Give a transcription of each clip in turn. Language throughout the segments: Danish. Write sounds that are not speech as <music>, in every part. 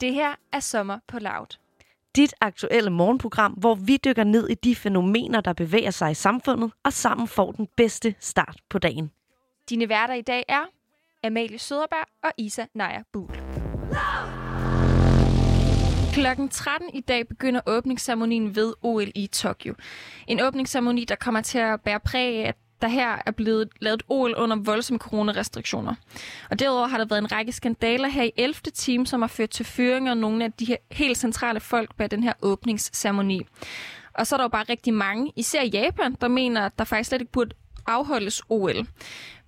Det her er Sommer på Loud. Dit aktuelle morgenprogram, hvor vi dykker ned i de fænomener, der bevæger sig i samfundet, og sammen får den bedste start på dagen. Dine værter i dag er Amalie Søderberg og Isa Naja Buhl. Klokken 13 i dag begynder åbningsceremonien ved OL i Tokyo. En åbningsceremoni, der kommer til at bære præg af, at der her er blevet lavet OL under voldsomme coronarestriktioner. Og derudover har der været en række skandaler her i 11. time, som har ført til fyringer af nogle af de her helt centrale folk bag den her åbningsceremoni. Og så er der jo bare rigtig mange, især i Japan, der mener, at der faktisk slet ikke burde afholdes OL.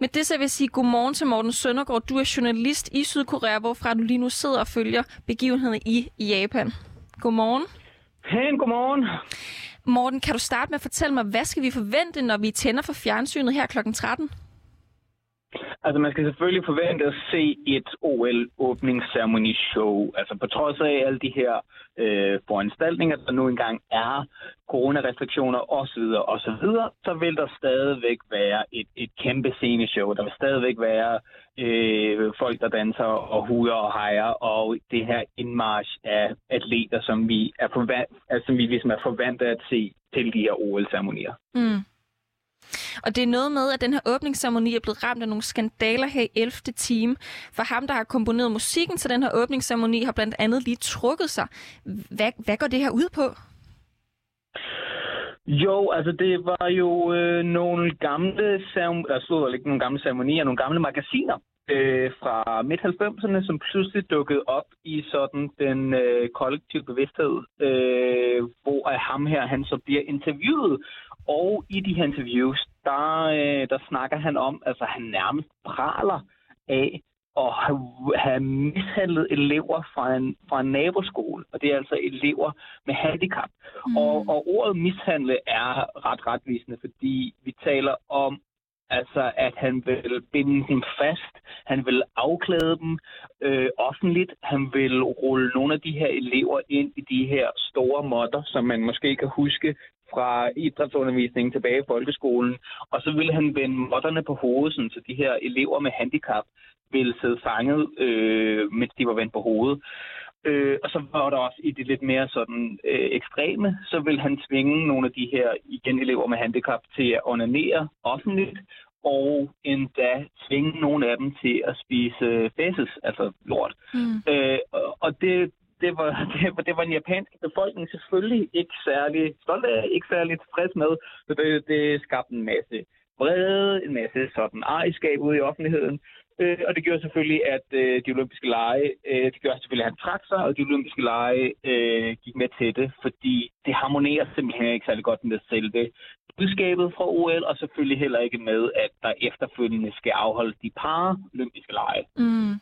Med det så vil jeg sige godmorgen til Morten Søndergaard. Du er journalist i Sydkorea, hvorfra du lige nu sidder og følger begivenheden i Japan. Godmorgen. Pæn godmorgen. Morten, kan du starte med at fortælle mig, hvad skal vi forvente, når vi tænder for fjernsynet her kl. 13? Altså, man skal selvfølgelig forvente at se et OL-åbningsceremonishow. Altså, på trods af alle de her øh, foranstaltninger, der nu engang er, coronarestriktioner osv., osv., så vil der stadigvæk være et, et kæmpe sceneshow. Der vil stadigvæk være øh, folk, der danser og huder og hejer, og det her indmarsch af atleter, som vi, er forvant, altså, som vi ligesom er forvant at se til de her OL-ceremonier. Mm. Og det er noget med, at den her åbningsceremoni er blevet ramt af nogle skandaler her i 11. time. For ham, der har komponeret musikken til den her åbningsceremoni, har blandt andet lige trukket sig. Hvad, hvad går det her ud på? Jo, altså det var jo øh, nogle gamle, altså, ikke nogle gamle ceremonier, nogle gamle magasiner øh, fra midt-90'erne, som pludselig dukkede op i sådan den øh, kollektive bevidsthed, øh, hvor ham her, han så bliver interviewet og i de her interviews, der, øh, der snakker han om, altså han nærmest praler af at have, mishandlet elever fra en, fra en naboskole. Og det er altså elever med handicap. Mm. Og, og ordet mishandle er ret retvisende, fordi vi taler om Altså, at han vil binde dem fast, han vil afklæde dem øh, offentligt, han vil rulle nogle af de her elever ind i de her store modder, som man måske kan huske fra idrætsundervisningen tilbage i folkeskolen. Og så vil han vende modderne på hovedet, så de her elever med handicap vil sidde fanget, øh, mens de var vendt på hovedet. Øh, og så var der også i det lidt mere sådan øh, ekstreme, så vil han tvinge nogle af de her igen elever med handicap til at onanere offentligt, og endda tvinge nogle af dem til at spise fæses, altså lort. Mm. Øh, og det, det var, <laughs> det, var, det var en japansk befolkning selvfølgelig ikke særlig stolt af, ikke særlig tilfreds med. Så det, det skabte en masse vrede, en masse sådan ejerskab ude i offentligheden. Øh, og det gjorde selvfølgelig, at øh, de olympiske lege, øh, det gjorde selvfølgelig, at han trak sig, og de olympiske lege øh, gik med til det, fordi det harmonerer simpelthen ikke særlig godt med selve budskabet fra OL, og selvfølgelig heller ikke med, at der efterfølgende skal afholdes de par olympiske lege. Mm.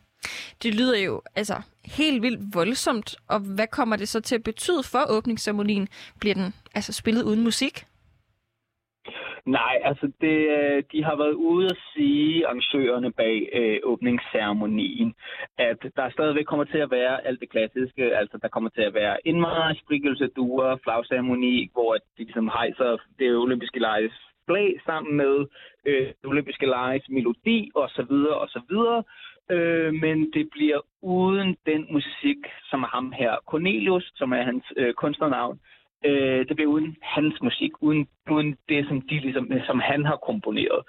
Det lyder jo altså helt vildt voldsomt, og hvad kommer det så til at betyde for åbningsceremonien? Bliver den altså spillet uden musik? Nej, altså det, øh, de har været ude at sige, arrangørerne bag øh, åbningsceremonien, at der stadigvæk kommer til at være alt det klassiske, altså der kommer til at være indmarsch, frigivelse, duer, flagceremoni, hvor de ligesom hejser det olympiske lejes flag sammen med øh, det olympiske lejes melodi osv. osv. Øh, men det bliver uden den musik, som er ham her, Cornelius, som er hans øh, kunstnernavn, Øh, det bliver uden hans musik, uden, uden det, som, de, ligesom, øh, som han har komponeret.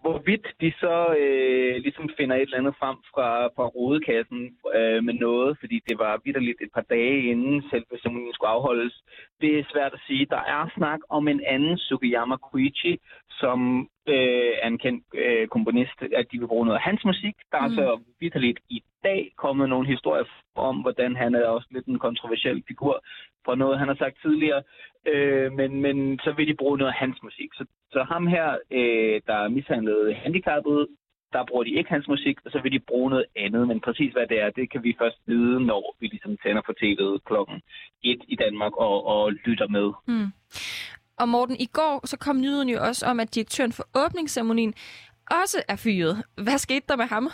Hvorvidt de så øh, ligesom finder et eller andet frem fra, fra rodekassen øh, med noget, fordi det var vidderligt et par dage inden selve ceremonien skulle afholdes, det er svært at sige. Der er snak om en anden Sugiyama Koichi, som øh, er en kendt øh, komponist, at de vil bruge noget af hans musik. Der er mm. så vidderligt i dag kommet nogle historier om, hvordan han er også lidt en kontroversiel figur fra noget, han har sagt tidligere. Øh, men, men så vil de bruge noget af hans musik. Så, så ham her, øh, der er mishandlet handicappet, der bruger de ikke hans musik, og så vil de bruge noget andet. Men præcis hvad det er, det kan vi først vide, når vi ligesom tænder på tv'et klokken 1 i Danmark og, og lytter med. Mm. Og Morten, i går så kom nyheden jo også om, at direktøren for åbningsceremonien også er fyret. Hvad skete der med ham?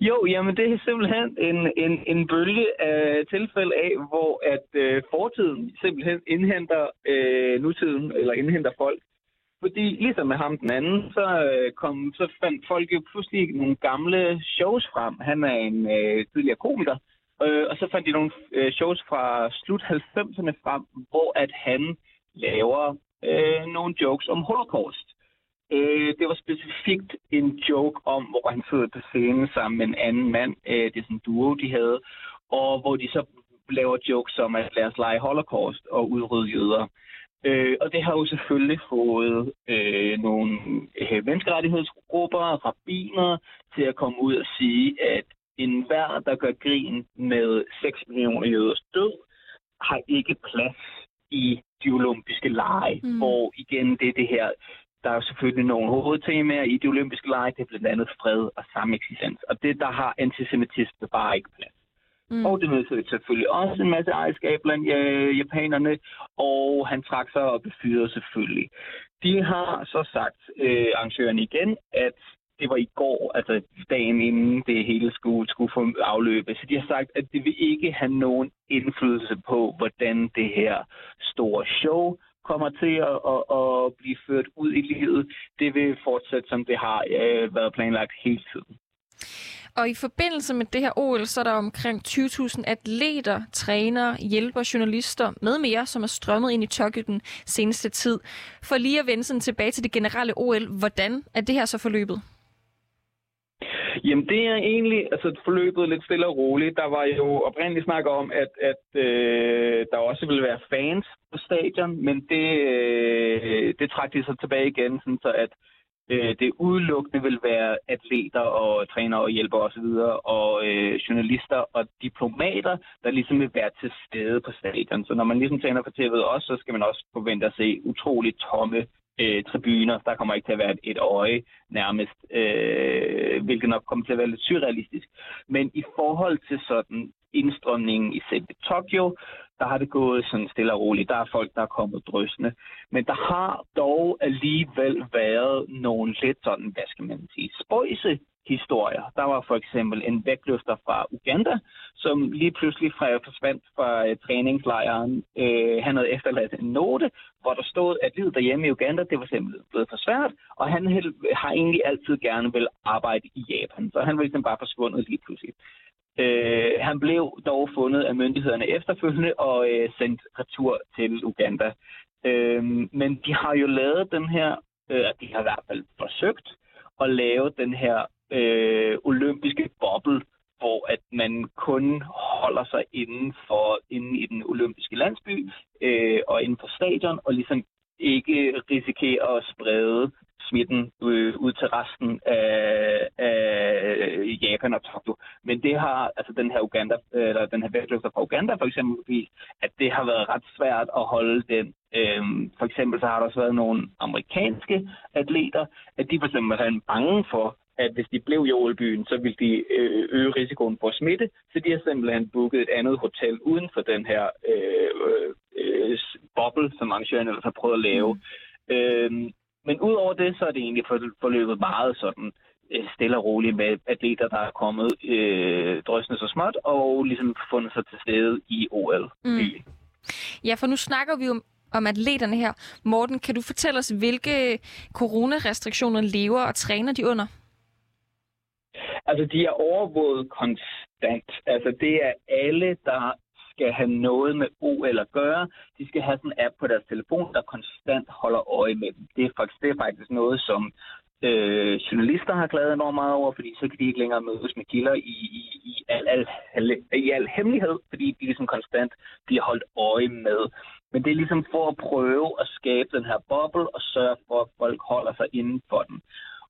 Jo, jamen det er simpelthen en, en, en bølge af tilfælde af, hvor at øh, fortiden simpelthen indhenter øh, nutiden, eller indhenter folk. Fordi ligesom med ham den anden, så, øh, kom, så fandt folk jo pludselig nogle gamle shows frem. Han er en øh, tidligere komiker, Øh, og så fandt de nogle øh, shows fra slut 90'erne frem, hvor at han laver øh, nogle jokes om holocaust. Øh, det var specifikt en joke om, hvor han sidder på scenen sammen med en anden mand. Øh, det er sådan en duo, de havde. Og hvor de så laver jokes om, at lad os lege holocaust og udrydde jøder. Øh, og det har jo selvfølgelig fået øh, nogle øh, menneskerettighedsgrupper, rabiner, til at komme ud og sige, at enhver, der gør grin med 6 millioner jøders død, har ikke plads i de olympiske lege, mm. hvor igen det er det her, der er selvfølgelig nogle hovedtemaer i de olympiske lege, det er blandt andet fred og sameksistens, og det der har antisemitisme bare ikke plads. Mm. Og det medførte selvfølgelig også en masse ejerskab blandt øh, japanerne, og han trak sig og befyrede selvfølgelig. De har så sagt, øh, arrangørerne igen, at det var i går, altså dagen inden det hele skulle, skulle få afløbe. Så de har sagt, at det vil ikke have nogen indflydelse på, hvordan det her store show kommer til at, at, at blive ført ud i livet. Det vil fortsætte, som det har øh, været planlagt hele tiden. Og i forbindelse med det her OL, så er der omkring 20.000 atleter, trænere, hjælper, journalister med mere, som er strømmet ind i Tokyo den seneste tid. For lige at vende sådan tilbage til det generelle OL, hvordan er det her så forløbet? Jamen, det er egentlig altså, forløbet lidt stille og roligt. Der var jo oprindeligt snak om, at, at øh, der også ville være fans på stadion, men det, øh, det trak de så tilbage igen, sådan så at øh, det udelukkende vil være atleter og trænere og hjælpere osv., og, og øh, journalister og diplomater, der ligesom vil være til stede på stadion. Så når man ligesom tænder på tv'et også, så skal man også forvente at se utroligt tomme øh, tribuner. Der kommer ikke til at være et, et øje nærmest, øh, hvilket nok kommer til at være lidt surrealistisk. Men i forhold til sådan indstrømningen i selve Tokyo, der har det gået sådan stille og roligt. Der er folk, der er kommet drøsende. Men der har dog alligevel været nogle lidt sådan, hvad skal man sige, spøjse historier. Der var for eksempel en vægtløfter fra Uganda, som lige pludselig fra forsvandt fra uh, træningslejren. Uh, han havde efterladt en note, hvor der stod, at livet derhjemme i Uganda, det var simpelthen blevet for svært, og han har egentlig altid gerne vil arbejde i Japan. Så han var ligesom bare forsvundet lige pludselig. Uh, han blev dog fundet af myndighederne efterfølgende og uh, sendt retur til Uganda. Uh, men de har jo lavet den her, uh, de har i hvert fald forsøgt at lave den her øh, olympiske boble, hvor at man kun holder sig inden for inden i den olympiske landsby øh, og inden for stadion, og ligesom ikke risikerer at sprede smitten øh, ud til resten af, af Japan og Tokyo. Men det har, altså den her Uganda, eller den her vægtløfter fra Uganda for eksempel, vist, at det har været ret svært at holde den. Øhm, for eksempel så har der også været nogle amerikanske atleter, at de for eksempel er bange for, at hvis de blev i Ålbyen, så ville de øh, øge risikoen for smitte, så de har simpelthen booket et andet hotel uden for den her øh, øh, boble, som arrangøren ellers har prøvet at lave. Mm. Øhm, men udover det, så er det egentlig forløbet meget sådan øh, stille og roligt med atleter, der er kommet øh, drøsende så småt, og ligesom fundet sig til stede i OL. Mm. Ja, for nu snakker vi jo om atleterne her. Morten, kan du fortælle os, hvilke coronarestriktioner lever og træner de under? Altså, de er overvåget konstant. Altså, det er alle, der skal have noget med OL at gøre. De skal have sådan en app på deres telefon, der konstant holder øje med dem. Det er faktisk, det er faktisk noget, som øh, journalister har klaget enormt meget over, fordi så kan de ikke længere mødes med kilder i, i, i, al, al, al, i al hemmelighed, fordi de ligesom konstant bliver holdt øje med. Men det er ligesom for at prøve at skabe den her boble og sørge for, at folk holder sig inden for den.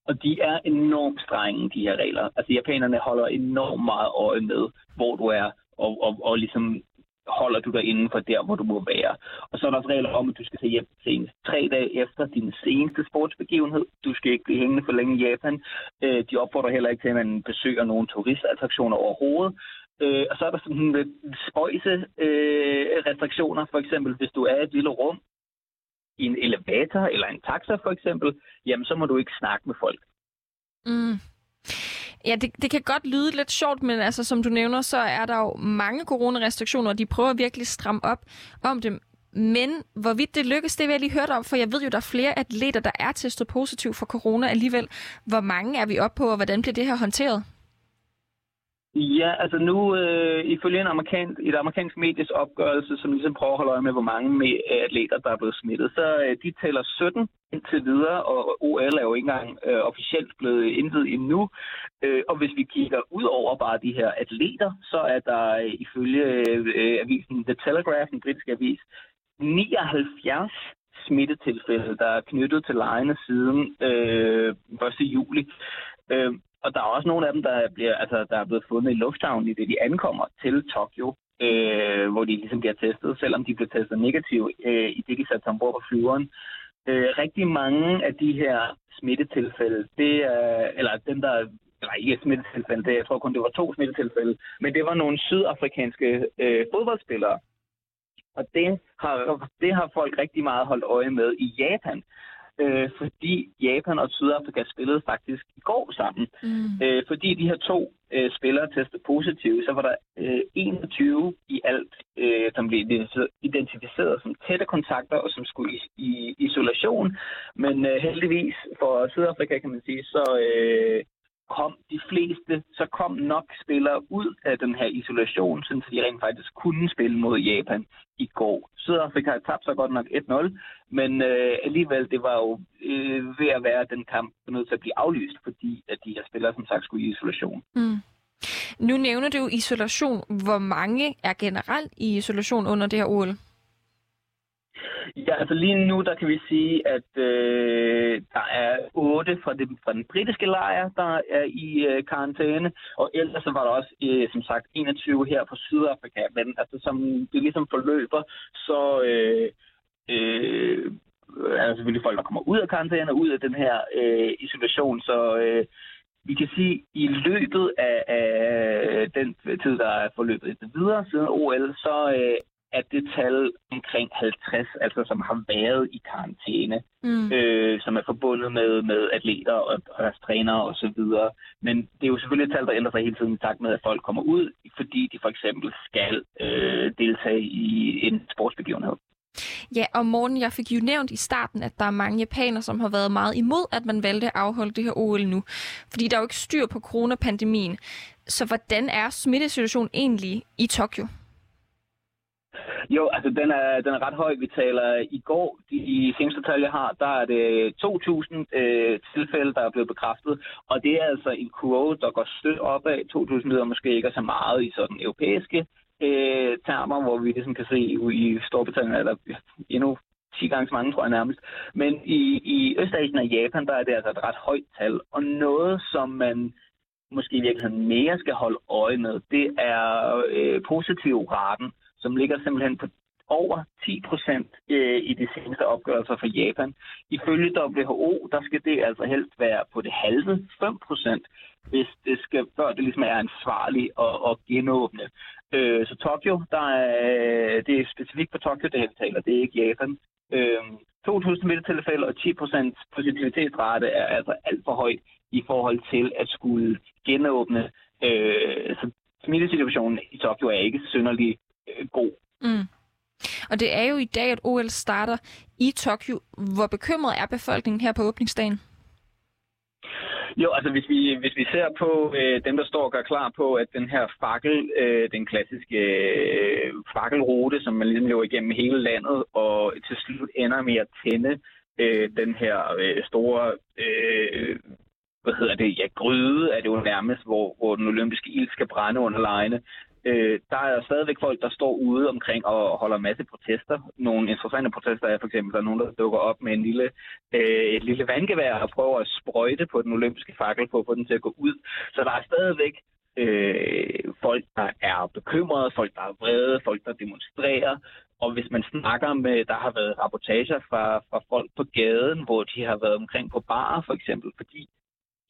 Og de er enormt strenge, de her regler. Altså japanerne holder enormt meget øje med, hvor du er, og, og, og ligesom holder du dig inden for der, hvor du må være. Og så er der også regler om, at du skal se hjem senest tre dage efter din seneste sportsbegivenhed. Du skal ikke blive hængende for længe i Japan. Øh, de opfordrer heller ikke til, at man besøger nogle turistattraktioner overhovedet. Øh, og så er der sådan lidt spøjse øh, restriktioner. For eksempel, hvis du er i et lille rum, i en elevator eller en taxa for eksempel, jamen så må du ikke snakke med folk. Mm. Ja, det, det kan godt lyde lidt sjovt, men altså, som du nævner, så er der jo mange coronarestriktioner, og de prøver virkelig at stramme op om dem. Men hvorvidt det lykkes, det vil jeg lige høre dig om, for jeg ved jo, der er flere atleter, der er testet positiv for corona alligevel. Hvor mange er vi oppe på, og hvordan bliver det her håndteret? Ja, altså nu, øh, ifølge en amerikansk, et amerikansk medies opgørelse, som ligesom prøver at holde øje med, hvor mange med øh, atleter, der er blevet smittet, så øh, de tæller 17 indtil videre, og OL er jo ikke engang øh, officielt blevet indvidet endnu. Øh, og hvis vi kigger ud over bare de her atleter, så er der øh, ifølge øh, avisen The Telegraph, en britisk avis, 79 smittetilfælde, der er knyttet til lejene siden øh, 1. juli. Øh, og der er også nogle af dem, der, bliver, altså, der er blevet fundet i lufthavnen, i det de ankommer til Tokyo, øh, hvor de ligesom bliver testet, selvom de bliver testet negativt, øh, i det de satte ombord på flyveren. Øh, rigtig mange af de her smittetilfælde, det er, eller dem, der eller ikke smittetilfælde, det, jeg tror kun, det var to smittetilfælde, men det var nogle sydafrikanske øh, fodboldspillere. Og det har, det har folk rigtig meget holdt øje med i Japan øh, fordi Japan og Sydafrika spillede faktisk i går sammen. Mm. Øh, fordi de her to øh, spillere testede positive, så var der øh, 21 i alt, øh, som blev identificeret som tætte kontakter og som skulle i, i isolation. Men øh, heldigvis for Sydafrika, kan man sige, så øh, kom de fleste, så kom nok spillere ud af den her isolation, så de rent faktisk kunne spille mod Japan i går. Sydafrika har tabt så godt nok 1-0, men øh, alligevel, det var jo øh, ved at være, den kamp nødt til at blive aflyst, fordi at de her spillere som sagt skulle i isolation. Mm. Nu nævner du isolation. Hvor mange er generelt i isolation under det her OL? Ja, altså lige nu, der kan vi sige, at øh, der er otte fra, det, fra den britiske lejr, der er i øh, karantæne, og ellers så var der også, øh, som sagt, 21 her fra Sydafrika, men altså som det ligesom forløber, så øh, øh, er der selvfølgelig folk, der kommer ud af karantæne og ud af den her øh, isolation, så øh, vi kan sige, at i løbet af, af den tid, der er forløbet videre siden OL, så øh, at det tal omkring 50, altså som har været i karantæne, mm. øh, som er forbundet med, med atleter og, og deres trænere osv. Men det er jo selvfølgelig et tal, der ændrer sig hele tiden i takt med, at folk kommer ud, fordi de for eksempel skal øh, deltage i en sportsbegivenhed. Ja, og morgen, jeg fik jo nævnt i starten, at der er mange japanere, som har været meget imod, at man valgte at afholde det her OL nu. Fordi der er jo ikke styr på coronapandemien. Så hvordan er smittesituationen egentlig i Tokyo? Jo, altså den er, den er ret høj. Vi taler i går, de seneste tal, jeg har, der er det 2.000 øh, tilfælde, der er blevet bekræftet. Og det er altså en kurve, der går stødt opad. 2.000 lyder måske ikke så meget i sådan europæiske øh, termer, hvor vi ligesom kan se i Storbritannien, er der endnu 10 gange så mange, tror jeg nærmest. Men i, i Østasien og Japan, der er det altså et ret højt tal. Og noget, som man måske i virkeligheden mere skal holde øje med, det er øh, positiv raten som ligger simpelthen på over 10 procent øh, i de seneste opgørelser for Japan. Ifølge WHO, der skal det altså helst være på det halve, 5 procent, hvis det skal, før det ligesom er ansvarligt at, at genåbne. Øh, så Tokyo, der er, øh, det er specifikt for Tokyo, det her vi taler, det er ikke Japan. Øh, 2.000 smittetilfælde og 10 procent positivitetsrate er altså alt for højt i forhold til at skulle genåbne. Øh, så smittesituationen i Tokyo er ikke synderlig øh, god. Mm. Og det er jo i dag, at OL starter i Tokyo. Hvor bekymret er befolkningen her på åbningsdagen? Jo, altså hvis vi, hvis vi ser på øh, dem, der står og gør klar på, at den her fakkel, øh, den klassiske øh, fakkelrute, som man ligesom løber igennem hele landet, og til slut ender med at tænde øh, den her øh, store, øh, hvad hedder det, ja, gryde er det jo nærmest, hvor, hvor den olympiske ild skal brænde under lejene øh, der er stadigvæk folk, der står ude omkring og holder masse protester. Nogle interessante protester er for eksempel, der er nogen, der dukker op med en lille, øh, et lille vandgevær og prøver at sprøjte på den olympiske fakkel på at få den til at gå ud. Så der er stadigvæk øh, folk, der er bekymrede, folk, der er vrede, folk, der demonstrerer. Og hvis man snakker med, der har været rapportager fra, fra folk på gaden, hvor de har været omkring på barer for eksempel, fordi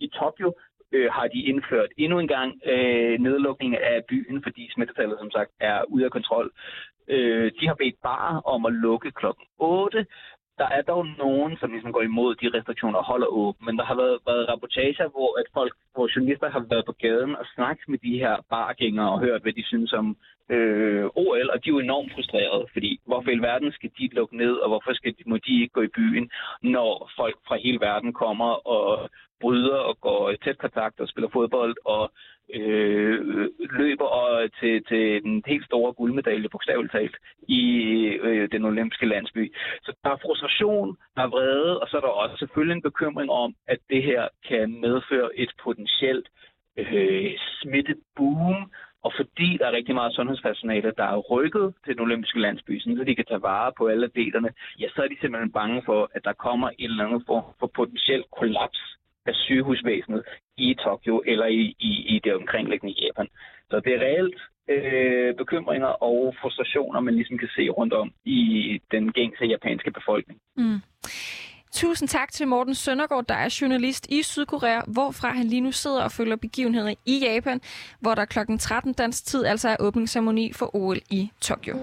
i Tokyo, øh, har de indført endnu en gang øh, nedlukning af byen, fordi smittetallet som sagt er ude af kontrol. Øh, de har bedt bare om at lukke klokken 8. Der er dog nogen, som ligesom går imod de restriktioner og holder åben, men der har været, været rapportager, hvor at folk, hvor journalister har været på gaden og snakket med de her bargængere og hørt, hvad de synes om øh, OL, og de er jo enormt frustrerede, fordi hvorfor i verden skal de lukke ned, og hvorfor skal de, må de ikke gå i byen, når folk fra hele verden kommer og bryder og går i tæt kontakt og spiller fodbold og øh, til, til den helt store guldmedalje, bogstaveligt talt, i øh, den olympiske landsby. Så der er frustration, der er vrede, og så er der også selvfølgelig en bekymring om, at det her kan medføre et potentielt øh, smitteboom, og fordi der er rigtig meget sundhedspersonale, der er rykket til den olympiske landsby, så de kan tage vare på alle delerne, ja, så er de simpelthen bange for, at der kommer en eller anden form for potentiel kollaps af sygehusvæsenet i Tokyo eller i, i, i det omkringliggende Japan. Så det er reelt øh, bekymringer og frustrationer, man ligesom kan se rundt om i den gængse japanske befolkning. Mm. Tusind tak til Morten Søndergaard, der er journalist i Sydkorea, hvorfra han lige nu sidder og følger begivenheder i Japan, hvor der klokken 13 dansk tid altså er åbningsceremoni for OL i Tokyo.